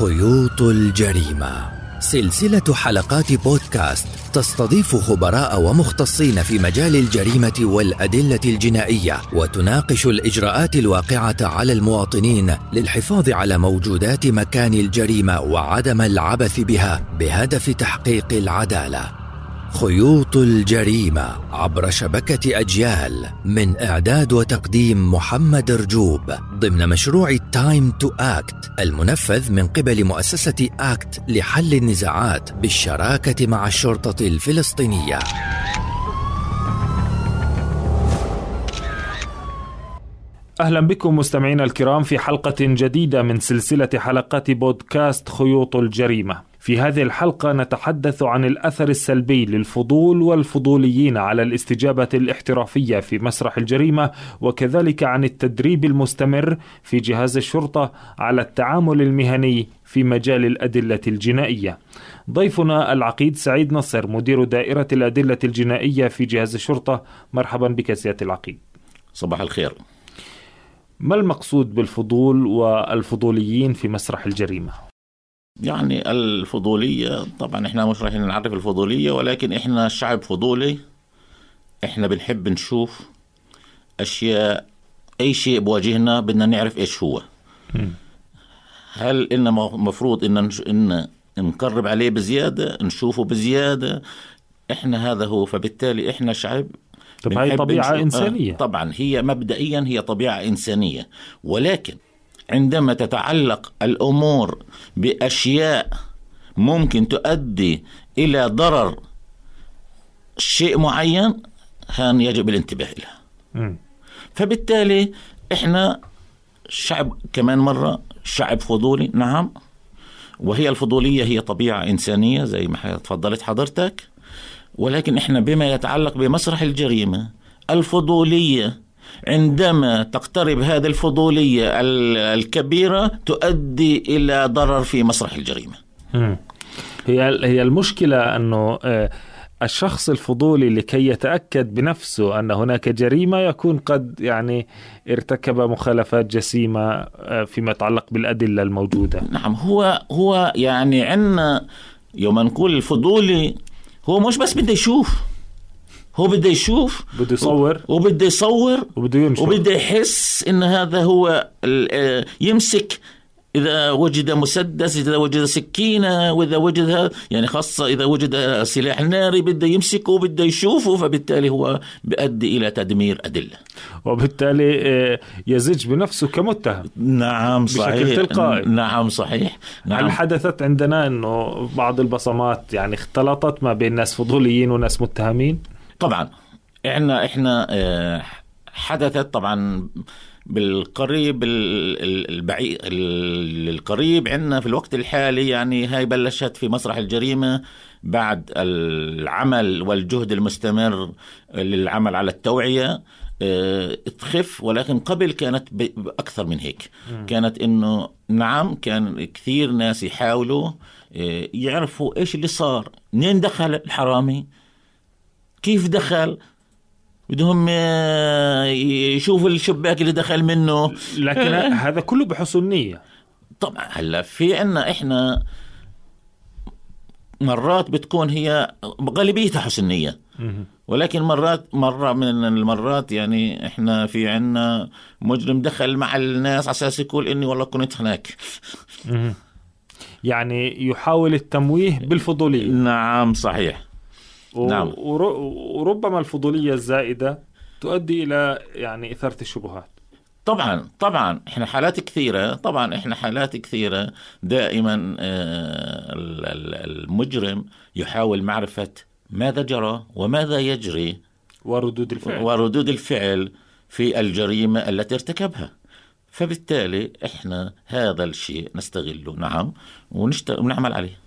خيوط الجريمة. سلسلة حلقات بودكاست تستضيف خبراء ومختصين في مجال الجريمة والأدلة الجنائية وتناقش الإجراءات الواقعة على المواطنين للحفاظ على موجودات مكان الجريمة وعدم العبث بها بهدف تحقيق العدالة. خيوط الجريمة عبر شبكة أجيال من إعداد وتقديم محمد رجوب ضمن مشروع Time to Act المنفذ من قبل مؤسسة أكت لحل النزاعات بالشراكة مع الشرطة الفلسطينية. أهلا بكم مستمعينا الكرام في حلقة جديدة من سلسلة حلقات بودكاست خيوط الجريمة. في هذه الحلقة نتحدث عن الأثر السلبي للفضول والفضوليين على الاستجابة الاحترافية في مسرح الجريمة وكذلك عن التدريب المستمر في جهاز الشرطة على التعامل المهني في مجال الأدلة الجنائية. ضيفنا العقيد سعيد نصر مدير دائرة الأدلة الجنائية في جهاز الشرطة مرحبا بك سيادة العقيد. صباح الخير. ما المقصود بالفضول والفضوليين في مسرح الجريمة؟ يعني الفضولية طبعا إحنا مش رايحين نعرف الفضولية ولكن إحنا شعب فضولي. إحنا بنحب نشوف أشياء أي شيء بواجهنا بدنا نعرف إيش هو. هل إن مفروض ان إن نقرب عليه بزيادة نشوفه بزيادة؟ إحنا هذا هو فبالتالي إحنا شعب طب هاي طبيعة إنسانية آه طبعا هي مبدئيا هي طبيعة إنسانية. ولكن عندما تتعلق الأمور بأشياء ممكن تؤدي إلى ضرر شيء معين هان يجب الانتباه لها فبالتالي إحنا شعب كمان مرة شعب فضولي نعم. وهي الفضولية هي طبيعة إنسانية زي ما تفضلت حضرتك. ولكن إحنا بما يتعلق بمسرح الجريمة الفضولية عندما تقترب هذه الفضولية الكبيرة تؤدي إلى ضرر في مسرح الجريمة. هي هي المشكلة أنه آه، الشخص الفضولي لكي يتأكد بنفسه أن هناك جريمة يكون قد يعني ارتكب مخالفات جسيمة آه، فيما يتعلق بالأدلة الموجودة. نعم هو هو يعني عندنا يوم نقول الفضولي هو مش بس بده يشوف هو بده يشوف بده يصور. وبده يصور وبده ينشر وبده يحس إن هذا هو آه، يمسك. إذا وجد مسدس إذا وجد سكينة وإذا وجد يعني خاصة إذا وجد سلاح ناري بده يمسكه وبده يشوفه فبالتالي هو بيؤدي إلى تدمير أدلة. وبالتالي آه، يزج بنفسه كمتهم. نعم صحيح. بشكل تلقائي. نعم صحيح. نعم. هل حدثت عندنا أنه بعض البصمات يعني اختلطت ما بين ناس فضوليين وناس متهمين؟ طبعا إحنا إحنا آه، حدثت طبعا بالقريب البعيد القريب عندنا في الوقت الحالي يعني هاي بلشت في مسرح الجريمة بعد العمل والجهد المستمر للعمل على التوعية آه تخف ولكن قبل كانت أكثر من هيك. كانت إنه نعم كان كثير ناس يحاولوا آه يعرفوا إيش اللي صار منين دخل الحرامي كيف دخل؟ بدهم آه، يشوفوا الشباك اللي دخل منه. لكن هذا كله بحسن نية. طبعا هلا في عنا إحنا مرات بتكون هي غالبيتها حسن نية. ولكن مرات مرة من المرات يعني إحنا في عنا مجرم دخل مع الناس على أساس يقول إني والله كنت هناك. يعني يحاول التمويه بالفضولية. نعم صحيح. و... نعم. وربما الفضولية الزائدة تؤدي إلى يعني إثارة الشبهات. طبعا طبعا إحنا حالات كثيرة طبعا إحنا حالات كثيرة دائما آه، المجرم يحاول معرفة ماذا جرى وماذا يجري وردود الفعل. وردود الفعل في الجريمة التي ارتكبها. فبالتالي إحنا هذا الشيء نستغله. نعم. ونعمل عليه.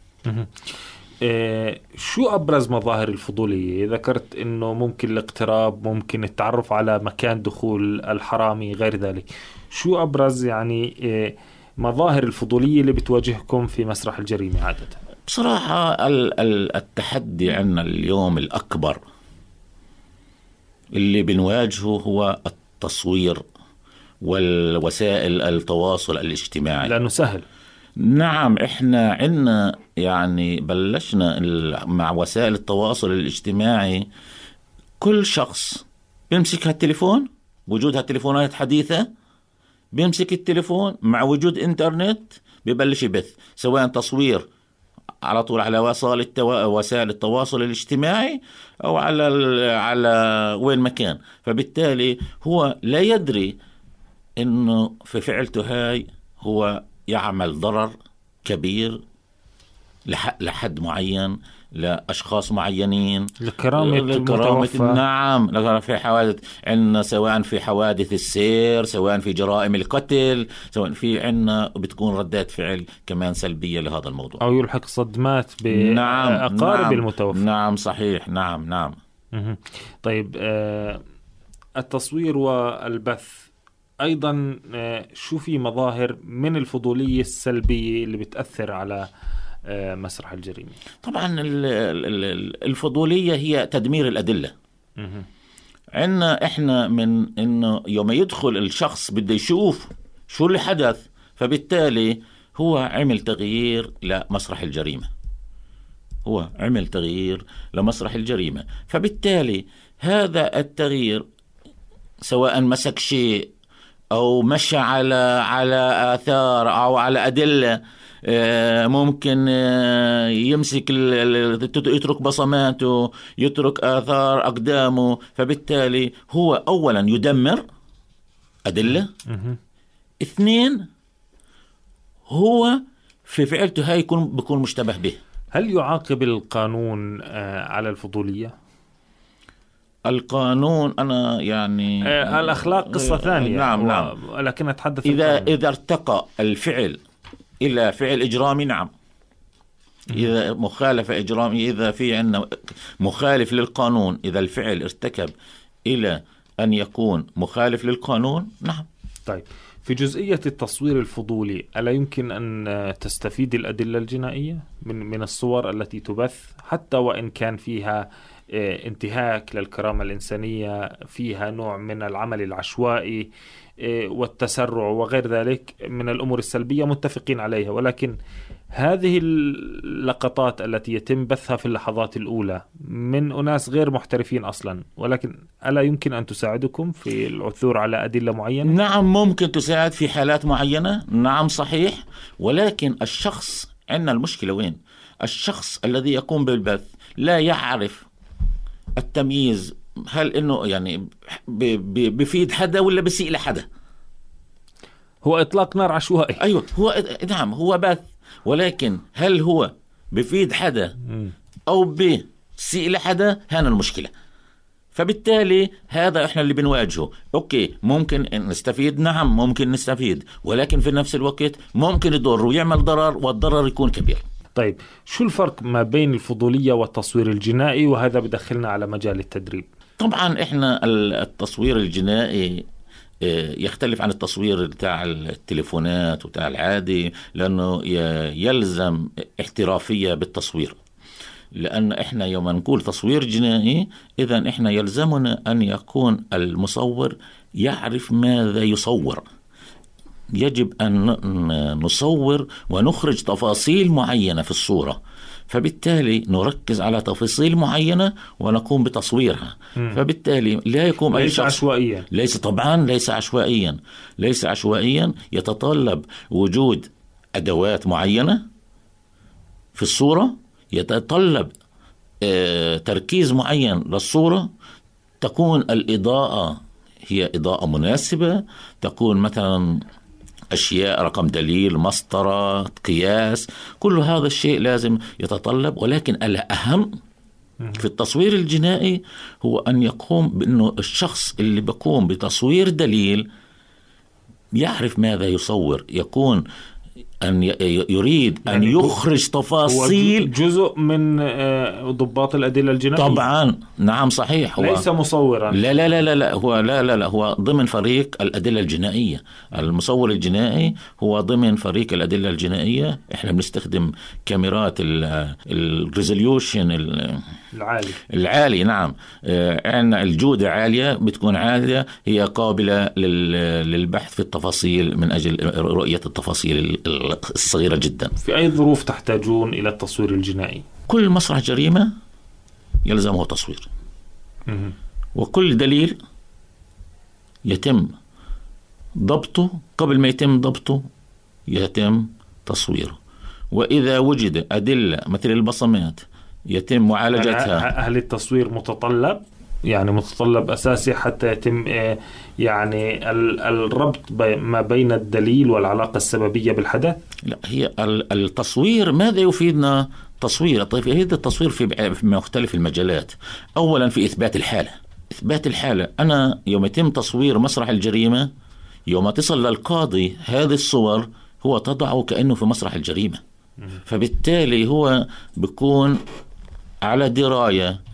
شو أبرز مظاهر الفضولية؟ ذكرت إنه ممكن الاقتراب ممكن التعرف على مكان دخول الحرامي غير ذلك. شو أبرز يعني إيه مظاهر الفضولية اللي بتواجهكم في مسرح الجريمة عادة؟ بصراحة التحدي عندنا اليوم الأكبر اللي بنواجهه هو التصوير والوسائل التواصل الاجتماعي. لأنه سهل. نعم إحنا عندنا يعني بلشنا مع وسائل التواصل الاجتماعي كل شخص بيمسك هالتليفون وجود هالتليفونات حديثة بيمسك التليفون مع وجود إنترنت ببلش يبث. سواء تصوير على طول على وسائل التوا... وسائل التواصل الاجتماعي أو على على وين مكان فبالتالي هو لا يدري إنه في فعلته هاي هو يعمل ضرر كبير لحد معين لأشخاص معينين. لكرامة لكرامه نعم في حوادث. عندنا سواء في حوادث السير سواء في جرائم القتل سواء في عندنا بتكون ردات فعل كمان سلبية لهذا الموضوع. أو يلحق صدمات باقارب نعم نعم. المتوفى. نعم صحيح. نعم نعم. طيب آه التصوير والبث أيضا آه شو في مظاهر من الفضولية السلبية اللي بتأثر على آه، مسرح الجريمة؟ طبعا الفضولية هي تدمير الأدلة. عندنا إحنا من إنه يوم يدخل الشخص بده يشوف شو اللي حدث فبالتالي هو عمل تغيير لمسرح الجريمة. هو عمل تغيير لمسرح الجريمة. فبالتالي هذا التغيير سواء مسك شيء أو مشى على على آثار أو على أدلة آه، ممكن آه، يمسك يترك بصماته يترك آثار أقدامه. فبالتالي هو أولا يدمر أدلة. اثنين هو في فعلته هاي يكون بيكون مشتبه به. هل يعاقب القانون آه، على الفضولية؟ القانون أنا يعني الأخلاق قصة ثانية. نعم نعم. لكن أتحدث إذا القانون. إذا ارتقى الفعل إلى فعل إجرامي نعم. إذا مخالفة إجرامية إذا في عندنا مخالف للقانون إذا الفعل ارتكب إلى أن يكون مخالف للقانون نعم. طيب. في جزئية التصوير الفضولي ألا يمكن أن تستفيد الأدلة الجنائية من من الصور التي تبث؟ حتى وإن كان فيها آه، انتهاك للكرامة الإنسانية فيها نوع من العمل العشوائي آه، والتسرع وغير ذلك من الأمور السلبية متفقين عليها ولكن هذه اللقطات التي يتم بثها في اللحظات الأولى من أناس غير محترفين أصلا ولكن ألا يمكن أن تساعدكم في العثور على أدلة معينة؟ نعم ممكن تساعد في حالات معينة نعم صحيح ولكن الشخص عندنا المشكلة وين؟ الشخص الذي يقوم بالبث لا يعرف التمييز هل إنه يعني بفيد حدا ولا بسيء لحدا؟ هو إطلاق نار عشوائي. أيوه هو نعم هو بث ولكن هل هو بفيد حدا أو بسيء لحدا؟ هنا المشكلة. فبالتالي هذا إحنا اللي بنواجهه. أوكي ممكن نستفيد نعم ممكن نستفيد ولكن في نفس الوقت ممكن يضر ويعمل ضرر والضرر يكون كبير. طيب شو الفرق ما بين الفضولية والتصوير الجنائي؟ وهذا بدخلنا على مجال التدريب. طبعا إحنا التصوير الجنائي آه، يختلف عن التصوير بتاع التليفونات وبتاع العادي لأنه يلزم احترافية بالتصوير. لأن إحنا يوم نقول تصوير جنائي اذا إحنا يلزمنا أن يكون المصور يعرف ماذا يصور. يجب أن نصور ونخرج تفاصيل معينة في الصورة. فبالتالي نركز على تفاصيل معينة ونقوم بتصويرها. مم. فبالتالي لا يقوم أي ليس شخص عشوائيا. ليس طبعا ليس عشوائيا. ليس عشوائيا يتطلب وجود أدوات معينة في الصورة يتطلب آه تركيز معين للصورة. تكون الإضاءة هي إضاءة مناسبة. تكون مثلا أشياء رقم دليل مسطرة قياس كل هذا الشيء لازم يتطلب. ولكن الأهم في التصوير الجنائي هو أن يقوم بأنه الشخص اللي بقوم بتصوير دليل يعرف ماذا يصور. يكون أن يريد أن يعني يخرج تفاصيل. جزء من آه، ضباط الأدلة الجنائية. طبعا. نعم صحيح. هو ليس مصورا. لا لا لا لا, لا. هو لا لا لا. هو ضمن فريق الأدلة الجنائية. المصور الجنائي هو ضمن فريق الأدلة الجنائية. إحنا بنستخدم كاميرات الريزوليوشن العالي. العالي نعم. آه، عندنا الجودة عالية بتكون عالية. هي قابلة للبحث في التفاصيل من أجل رؤية التفاصيل الصغيرة جدا. في أي ظروف تحتاجون إلى التصوير الجنائي؟ كل مسرح جريمة يلزمه تصوير. وكل دليل يتم ضبطه قبل ما يتم ضبطه يتم تصويره. وإذا وجد أدلة مثل البصمات يتم معالجتها. هل التصوير متطلب؟ يعني متطلب أساسي حتى يتم آه، يعني الربط ما بين الدليل والعلاقة السببية بالحدث؟ لا هي التصوير ماذا يفيدنا؟ تصوير طيب هذا التصوير في مختلف المجالات. أولا في إثبات الحالة. إثبات الحالة أنا يوم يتم تصوير مسرح الجريمة يوم تصل للقاضي هذه الصور هو تضعه كأنه في مسرح الجريمة. فبالتالي هو بيكون على دراية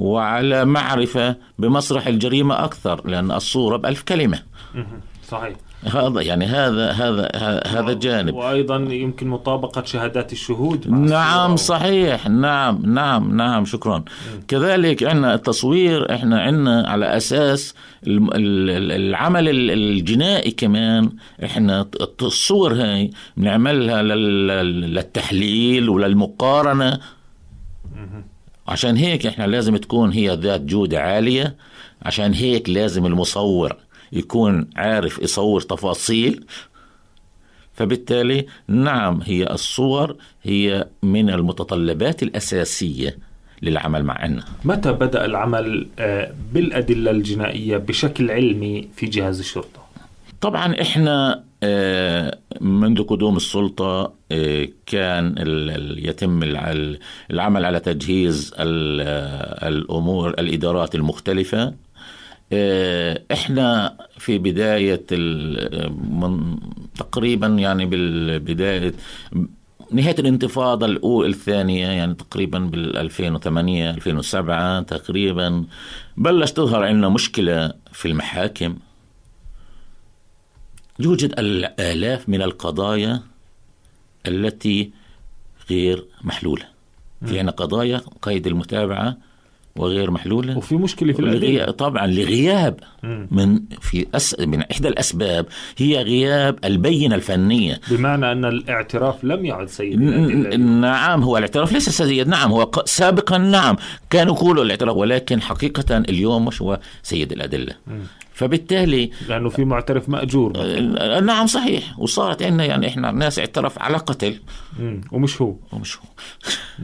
وعلى معرفة بمسرح الجريمة أكثر لأن الصورة بألف كلمة. صحيح. هذا يعني هذا هذا هذا جانب. وأيضا يمكن مطابقة شهادات الشهود نعم صحيح. نعم نعم نعم شكرا. م. كذلك عندنا التصوير إحنا عندنا على أساس العمل الجنائي كمان إحنا الصور هاي بنعملها للتحليل وللمقارنة. عشان هيك إحنا لازم تكون هي ذات جودة عالية. عشان هيك لازم المصور يكون عارف يصور تفاصيل. فبالتالي نعم هي الصور هي من المتطلبات الأساسية للعمل معنا. متى بدأ العمل آه، بالأدلة الجنائية بشكل علمي في جهاز الشرطة؟ طبعا إحنا منذ قدوم السلطة آه، كان يتم العمل على تجهيز الأمور الإدارات المختلفة. آه، إحنا في بداية من تقريبا يعني بالبداية نهاية الانتفاضة الاولى الثانية يعني تقريبا بال 2008 2007 تقريبا بلش تظهر عندنا مشكلة في المحاكم. يوجد الآلاف من القضايا التي غير محلولة. في عندنا قضايا قيد المتابعة وغير محلولة. وفي مشكلة في الأدلة. طبعا لغياب من في أس من إحدى الأسباب هي غياب البينة الفنية. بمعنى أن الاعتراف لم يعد سيد نعم هو الاعتراف ليس سيد نعم هو سابقا نعم. كانوا يقولوا الاعتراف ولكن حقيقة اليوم مش هو سيد الأدلة. فبالتالي لأنه في معترف مأجور. آه نعم صحيح. وصارت عندنا يعني إحنا ناس اعترف على قتل. ومش هو. ومش هو.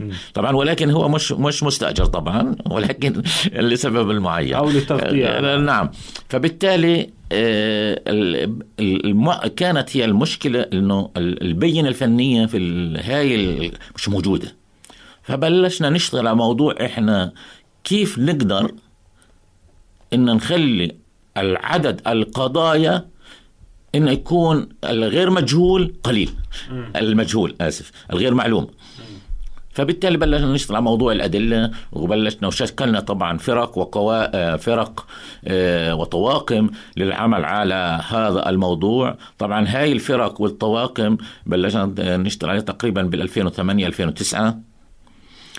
طبعا ولكن هو مش مش مستأجر طبعا ولكن لسبب معين. أو للتغطيه آه نعم. فبالتالي آه كانت هي المشكلة إنه البينة الفنية في هاي مش موجودة. فبلشنا نشتغل على موضوع إحنا كيف نقدر إن نخلي العدد القضايا انه يكون الغير مجهول قليل. المجهول آسف الغير معلوم. فبالتالي بلشنا نشتغل على موضوع الأدلة وبلشنا وشكلنا طبعا فرق وقوا آه، فرق آه، وطواقم للعمل على هذا الموضوع. طبعا هاي الفرق والطواقم بلشنا نشتغل عليها تقريبا بال 2008 2009 آه،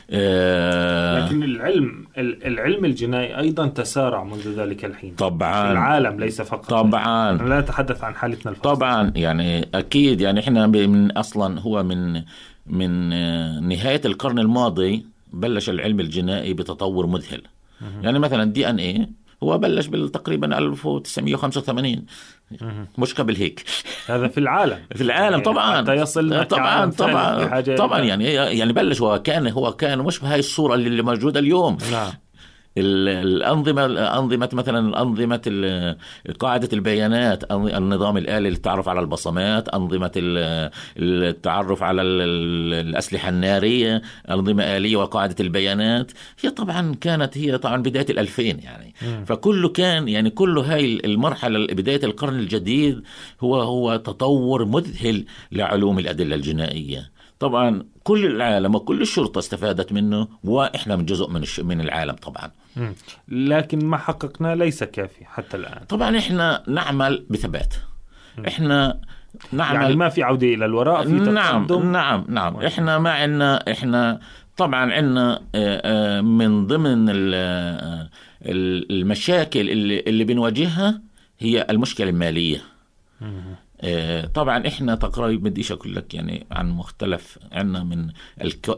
لكن العلم العلم الجنائي أيضا تسارع منذ ذلك الحين. طبعا. العالم ليس فقط. طبعا. لا نتحدث عن حالتنا الخاصه طبعا يعني أكيد يعني إحنا من أصلا هو من من آه، نهاية القرن الماضي بلش العلم الجنائي بتطور مذهل. يعني مثلا دي ان إيه هو بلش تقريبا 1985 مش قبل هيك هذا في العالم. في العالم يعني طبعا حتى يصل طبعا طبعا. طبعا يعني يعني بلش هو كان هو كان مش بهاي الصورة اللي موجودة اليوم. نعم. الأنظمة أنظمة مثلا أنظمة قاعدة البيانات النظام الآلي للتعرف على البصمات أنظمة التعرف على الأسلحة النارية أنظمة آلية وقاعدة البيانات. هي طبعا كانت هي طبعا بداية الألفين يعني. فكله كان يعني كل هاي المرحلة بداية القرن الجديد هو هو تطور مذهل لعلوم الأدلة الجنائية. طبعا كل العالم وكل الشرطة استفادت منه وإحنا من جزء من من العالم طبعا. لكن ما حققنا ليس كافي حتى الآن. طبعا إحنا نعمل بثبات. إحنا نعمل يعني ما في عودة إلى الوراء في نعم نعم نعم. إحنا ما عندنا إحنا طبعا عندنا آه، آه، من ضمن آه، المشاكل اللي اللي بنواجهها هي المشكلة المالية. آه، طبعا إحنا تقريبا بديش أقول لك يعني عن مختلف عنا من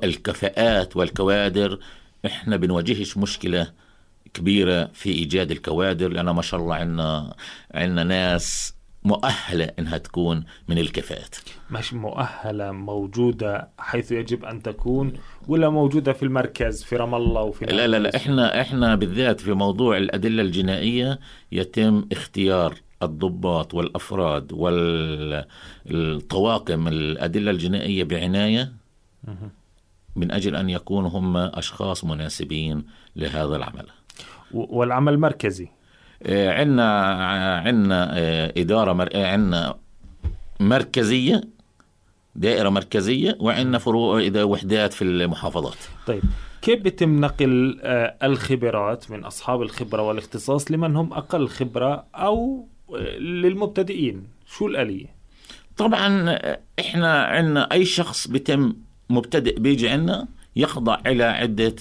الكفاءات والكوادر. إحنا بنواجهش مشكلة كبيرة في إيجاد الكوادر لأن ما شاء الله عندنا عندنا ناس مؤهلة إنها تكون من الكفاءات. مش مؤهلة موجودة حيث يجب أن تكون ولا موجودة في المركز في رام الله وفي لا لا لا إحنا إحنا بالذات في موضوع الأدلة الجنائية يتم اختيار الضباط والأفراد والطواقم الأدلة الجنائية بعناية. من أجل أن يكونوا هم أشخاص مناسبين لهذا العمل. والعمل مركزي. عندنا عندنا إدارة مر... عندنا مركزية دائرة مركزية وعندنا فروع إذا وحدات في المحافظات. طيب كيف بيتم نقل آه، الخبرات من أصحاب الخبرة والاختصاص لمن هم أقل خبرة أو آه، للمبتدئين؟ شو الآلية؟ طبعا إحنا عندنا أي شخص بيتم مبتدئ بيجي عندنا يخضع إلى عدة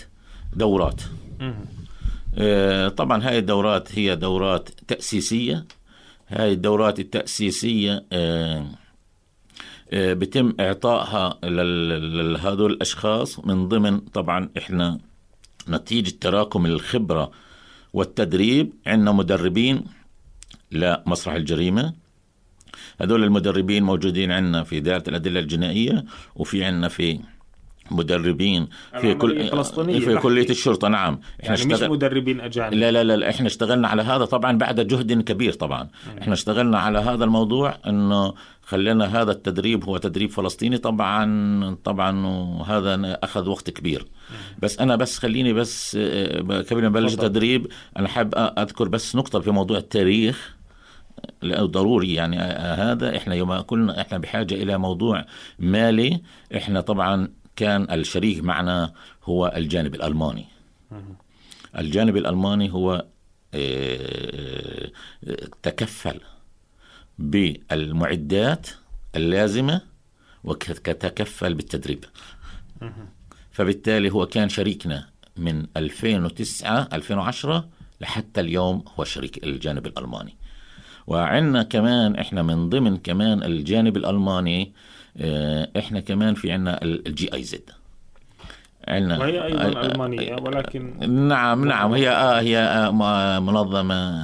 دورات. آه، طبعا هاي الدورات هي دورات تأسيسية. هاي الدورات التأسيسية آه، آه، بتم إعطائها لهذول الأشخاص من ضمن طبعا إحنا نتيجة تراكم الخبرة والتدريب عندنا مدربين لمسرح الجريمة. هذول المدربين موجودين عندنا في دائرة الأدلة الجنائية وفي عندنا في مدربين في كل في كلية الشرطة نعم. إحنا يعني اشتغل... مش مدربين أجانب. لا لا لا إحنا اشتغلنا على هذا طبعا بعد جهد كبير طبعا. م. إحنا اشتغلنا على هذا الموضوع إنه خلينا هذا التدريب هو تدريب فلسطيني طبعا طبعا وهذا أخذ وقت كبير. بس أنا بس خليني بس آه، قبل ما نبلش تدريب أنا حاب أذكر بس نقطة في موضوع التاريخ. ضروري يعني آه، هذا إحنا يوم كنا إحنا بحاجة إلى موضوع مالي إحنا طبعا كان الشريك معنا هو الجانب الألماني. الجانب الألماني هو آه، تكفل بالمعدات اللازمة وتكفل بالتدريب. فبالتالي هو كان شريكنا من 2009 2010 لحتى اليوم هو شريك الجانب الألماني. وعندنا كمان إحنا من ضمن كمان الجانب الألماني آه، إحنا كمان في عنا الجي أي زد. عندنا وهي أيضا آه، ألمانية ولكن نعم نعم هي آه هي آه منظمة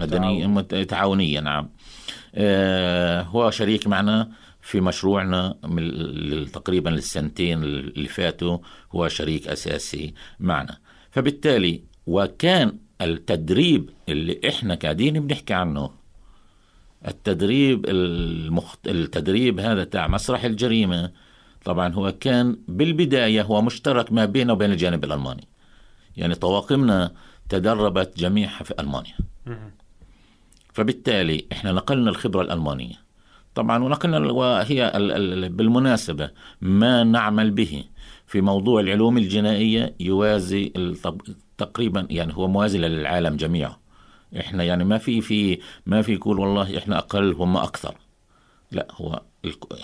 مدنية تعاونية نعم. آه هو شريك معنا في مشروعنا من تقريبا السنتين اللي فاتوا هو شريك أساسي معنا. فبالتالي وكان التدريب اللي إحنا قاعدين بنحكي عنه. التدريب المخت... التدريب هذا تاع مسرح الجريمة طبعا هو كان بالبداية هو مشترك ما بينه وبين الجانب الألماني. يعني طواقمنا تدربت جميعها في ألمانيا. فبالتالي إحنا نقلنا الخبرة الألمانية. طبعا ونقلنا وهي بالمناسبة ما نعمل به في موضوع العلوم الجنائية يوازي تقريبا يعني هو موازي للعالم جميعه إحنا يعني ما في في ما في يقول والله إحنا أقل هم أكثر. لا هو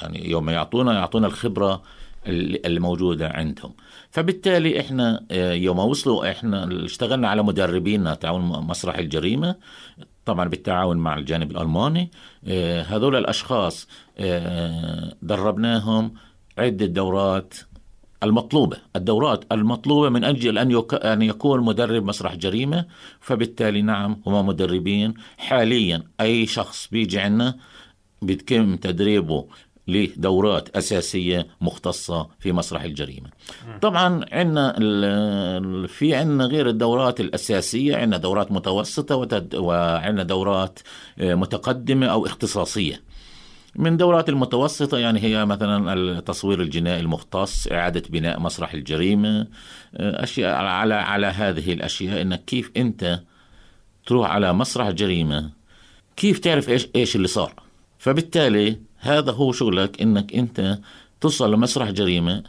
يعني يوم يعطونا يعطونا الخبرة اللي موجودة عندهم. فبالتالي إحنا آه، يوم وصلوا إحنا اشتغلنا على مدربين تعاون مسرح الجريمة طبعا بالتعاون مع الجانب الألماني. آه، هذول الأشخاص آه، دربناهم عدة دورات المطلوبة الدورات المطلوبة من أجل أن, يك... أن يكون مدرب مسرح جريمة فبالتالي نعم هم مدربين حاليا أي شخص بيجي عنا بيتم تدريبه لدورات أساسية مختصة في مسرح الجريمة. طبعا عندنا في عندنا غير الدورات الأساسية عندنا دورات متوسطة وتد... وعندنا دورات آه، متقدمة أو اختصاصية. من دورات المتوسطة يعني هي مثلا التصوير الجنائي المختص إعادة بناء مسرح الجريمة آه، أشياء على على هذه الأشياء إنك كيف أنت تروح على مسرح جريمة كيف تعرف إيش إيش اللي صار؟ فبالتالي هذا هو شغلك إنك أنت توصل لمسرح جريمة.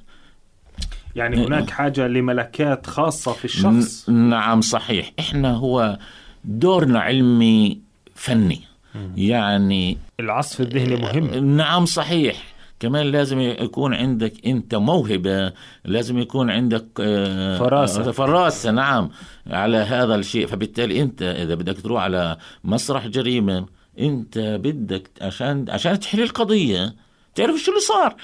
يعني هناك حاجة لملكات خاصة في الشخص؟ نعم صحيح. إحنا هو دورنا علمي فني. يعني العصف الذهني مهم. نعم صحيح. كمان لازم يكون عندك انت موهبة لازم يكون عندك آه، فراسة. فراسة نعم على هذا الشيء. فبالتالي انت إذا بدك تروح على مسرح جريمة انت بدك عشان عشان تحل القضية تعرف شو اللي صار.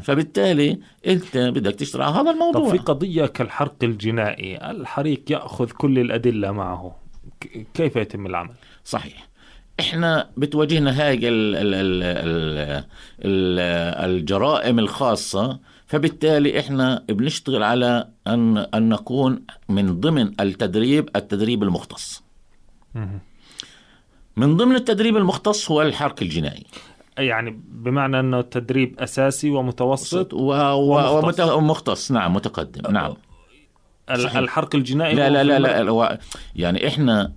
فبالتالي انت بدك تشتغل على هذا الموضوع. طب في قضية كالحرق الجنائي الحريق يأخذ كل الأدلة معه. كيف يتم العمل؟ صحيح. إحنا بتواجهنا هاي ال ال ال ال ال الجرائم الخاصة فبالتالي إحنا بنشتغل على أن أن نكون من ضمن التدريب التدريب المختص. من ضمن التدريب المختص هو الحرق الجنائي يعني بمعنى أنه تدريب أساسي ومتوسط و- و- ومختص. ومختص نعم متقدم نعم صحيح. الحرق الجنائي لا لا لا لا هو يعني إحنا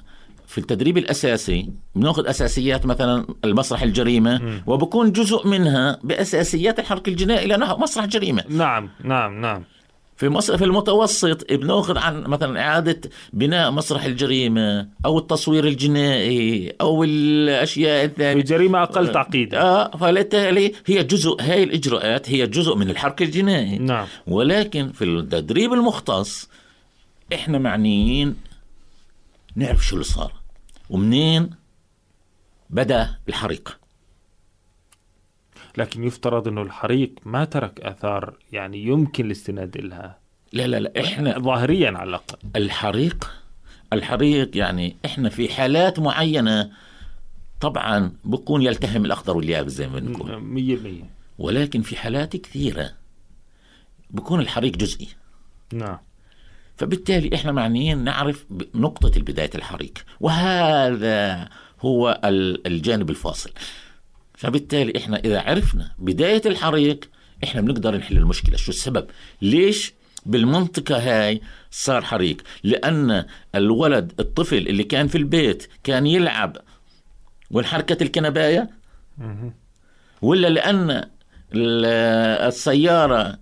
في التدريب الأساسي بناخذ أساسيات مثلا المسرح الجريمة وبكون جزء منها بأساسيات الحرق الجنائي لأنه مسرح جريمة. نعم نعم نعم. في مصر في المتوسط بناخذ عن مثلا إعادة بناء مسرح الجريمة أو التصوير الجنائي أو الأشياء في الثانية جريمة أقل تعقيدا. آه فبالتالي هي جزء هاي الإجراءات هي جزء من الحرق الجنائي نعم. ولكن في التدريب المختص إحنا معنيين نعرف شو اللي صار. ومنين بدأ الحريق؟ لكن يفترض إنه الحريق ما ترك آثار يعني يمكن الاستناد لها لا لا لا إحنا ظاهريا على الأقل. الحريق الحريق يعني إحنا في حالات معينة طبعا بكون يلتهم الأخضر واليابس زي ما بنقول 100% ولكن في حالات كثيرة بكون الحريق جزئي. نعم. فبالتالي إحنا معنيين نعرف نقطة بداية الحريق وهذا هو ال- الجانب الفاصل. فبالتالي إحنا إذا عرفنا بداية الحريق إحنا بنقدر نحل المشكلة. شو السبب؟ ليش بالمنطقة هاي صار حريق؟ لأن الولد الطفل اللي كان في البيت كان يلعب وانحركت الكنباية ولا لأن ال- السيارة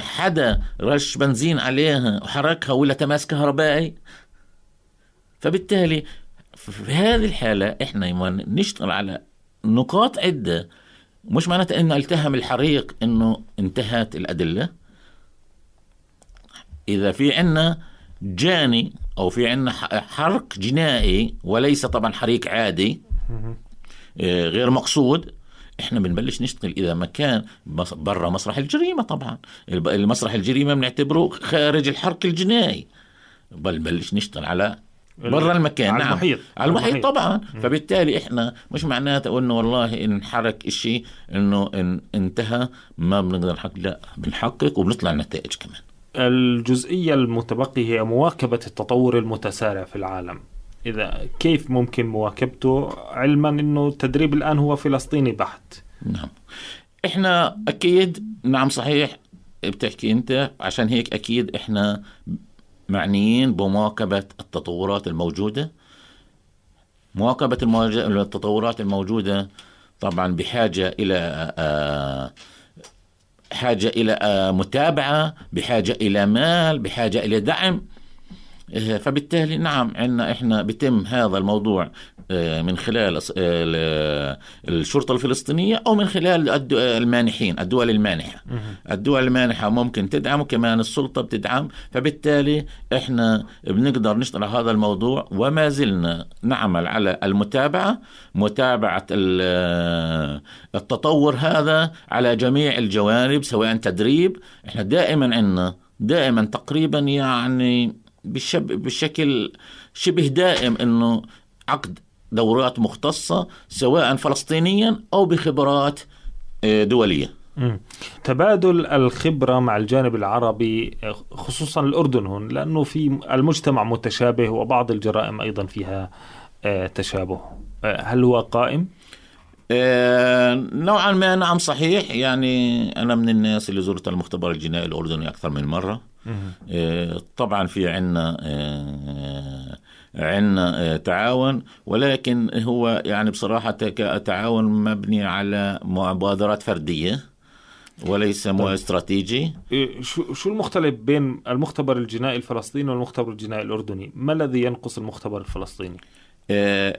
حدا رش بنزين عليها وحركها ولا تماس كهربائي فبالتالي في هذه الحالة إحنا نشتغل على نقاط عدة. مش معناتها إنه التهم الحريق إنه انتهت الأدلة. إذا في عنا جاني أو في عنا حرق جنائي وليس طبعا حريق عادي آه، غير مقصود إحنا بنبلش نشتغل إذا ما كان برا مسرح الجريمة طبعا. المسرح الجريمة بنعتبره خارج الحرق الجنائي. بل بلش نشتغل على برا المكان. على نعم. المحيط. على المحيط المحيط. طبعا. فبالتالي إحنا مش معناته إنه والله إن حرك شيء إنه إن انتهى ما بنقدر نحقق. لا بنحقق وبنطلع نتائج كمان. الجزئية المتبقية هي مواكبة التطور المتسارع في العالم. إذا كيف ممكن مواكبته؟ علما أنه التدريب الآن هو فلسطيني بحت. نعم. إحنا أكيد نعم صحيح بتحكي أنت عشان هيك أكيد إحنا معنيين بمواكبة التطورات الموجودة. مواكبة المواج- التطورات الموجودة طبعا بحاجة إلى آه، حاجة إلى آه، متابعة بحاجة إلى مال بحاجة إلى دعم. فبالتالي نعم عندنا إحنا بتم هذا الموضوع آه، من خلال ال- الشرطة الفلسطينية أو من خلال المانحين الدول المانحة. الدول المانحة ممكن تدعم وكمان السلطة بتدعم فبالتالي إحنا بنقدر نشتغل هذا الموضوع وما زلنا نعمل على المتابعة متابعة ال- التطور هذا على جميع الجوانب سواء تدريب. إحنا دائما عندنا دائما تقريبا يعني بشكل شبه دائم إنه عقد دورات مختصة سواء فلسطينيا أو بخبرات آه، دولية. مم. تبادل الخبرة مع الجانب العربي خصوصا الأردن هون لأنه في المجتمع متشابه وبعض الجرائم أيضا فيها آه، تشابه آه، هل هو قائم؟ آه، نوعا ما نعم صحيح يعني أنا من الناس اللي زرت المختبر الجنائي الأردني أكثر من مرة. آه، طبعا في عنا آه، عنا آه، تعاون ولكن هو يعني بصراحة تعاون مبني على مبادرات فردية وليس مو استراتيجي إيه، شو شو المختلف بين المختبر الجنائي الفلسطيني والمختبر الجنائي الأردني؟ ما الذي ينقص المختبر الفلسطيني؟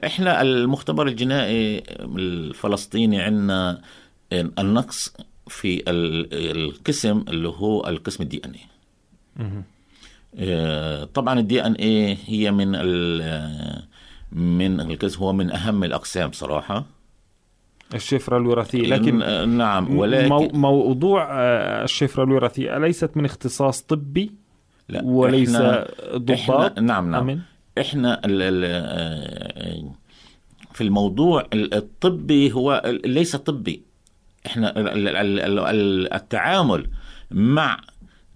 إحنا المختبر الجنائي الفلسطيني عندنا النقص في ال- القسم اللي هو القسم ال DNA طبعا ال DNA هي من ال- آه، من الكذب هو من أهم الأقسام صراحة الشفرة الوراثية. لكن نعم ولكن مو موضوع آه، الشفرة الوراثية أليست من اختصاص طبي؟ لا وليس إحنا ضباط؟ إحنا نعم نعم. أمن؟ إحنا ال ال في الموضوع الطبي هو ليس طبي. إحنا ال- ال- ال- التعامل مع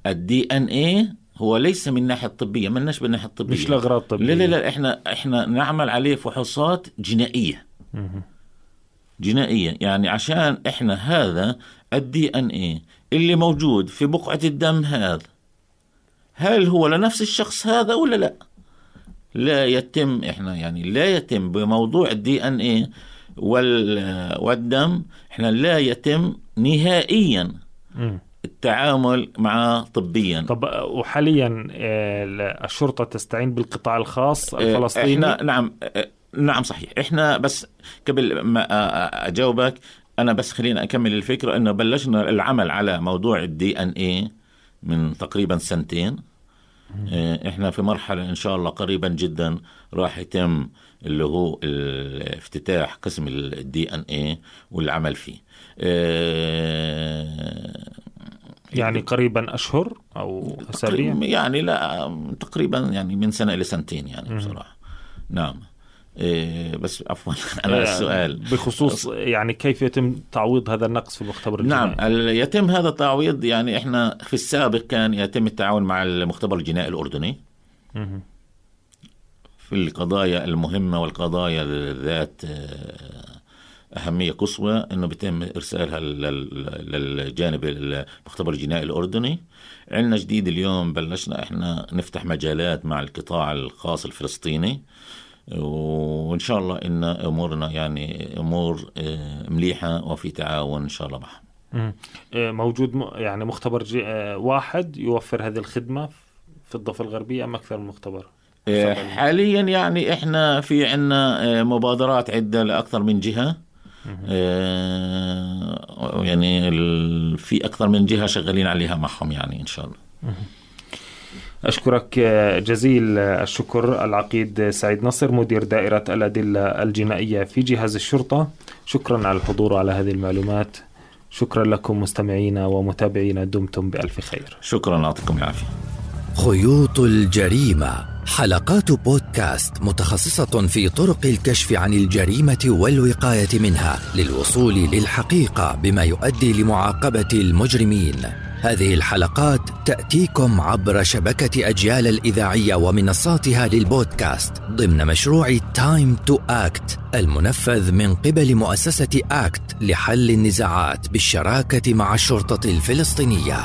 الدي ان إيه هو ليس من الناحية الطبية ملناش بالناحية الطبية. مش لأغراض طبية. لا لا لا إحنا إحنا نعمل عليه فحوصات جنائية. جنائية. يعني عشان إحنا هذا الدي ان إيه اللي موجود في بقعة الدم هذا هل هو لنفس الشخص هذا ولا لا؟ لا يتم إحنا يعني لا يتم بموضوع الدي ان إيه والدم إحنا لا يتم نهائيا. التعامل معه طبيا. طب آه، وحاليا آه، الشرطة تستعين بالقطاع الخاص الفلسطيني إحنا نعم آه، نعم صحيح. إحنا بس قبل ما آه، آه، أجاوبك أنا بس خلينا أكمل الفكرة إنه بلشنا العمل على موضوع ال DNA من تقريبا سنتين. آه، إحنا في مرحلة إن شاء الله قريبا جدا راح يتم اللي هو افتتاح قسم ال DNA والعمل فيه. آه، يعني قريبا أشهر أو أسابيع؟ تقريبا يعني لا تقريبا يعني من سنة إلى سنتين يعني بصراحة. نعم. إيه بس عفوا أنا آه، السؤال. بخصوص يعني كيف يتم تعويض هذا النقص في المختبر الجنائي نعم يتم هذا التعويض يعني إحنا في السابق كان يتم التعاون مع المختبر الجنائي الأردني. مهم. في القضايا المهمة والقضايا ذات آه، أهمية قصوى أنه بيتم إرسالها لل- للجانب المختبر الجنائي الأردني عندنا جديد اليوم بلشنا إحنا نفتح مجالات مع القطاع الخاص الفلسطيني وإن شاء الله إن أمورنا يعني أمور آه، مليحة وفي تعاون إن شاء الله معهم. آه، موجود يعني مختبر. آه، واحد يوفر هذه الخدمة في الضفة الغربية أم أكثر من مختبر؟ حاليا يعني إحنا في عنا آه، مبادرات عدة لأكثر من جهة آه، يعني ال- في أكثر من جهة شغالين عليها معهم يعني إن شاء الله. أشكرك آه، جزيل آه، الشكر العقيد سعيد نصر مدير دائرة الأدلة الجنائية في جهاز الشرطة. شكرا على الحضور على هذه المعلومات. شكرا لكم مستمعينا ومتابعينا دمتم بألف خير. شكرا يعطيكم العافية. خيوط الجريمة. حلقات بودكاست متخصصة في طرق الكشف عن الجريمة والوقاية منها للوصول للحقيقة بما يؤدي لمعاقبة المجرمين. هذه الحلقات تأتيكم عبر شبكة أجيال الإذاعية ومنصاتها للبودكاست ضمن مشروع Time to Act المنفذ من قبل مؤسسة أكت لحل النزاعات بالشراكة مع الشرطة الفلسطينية.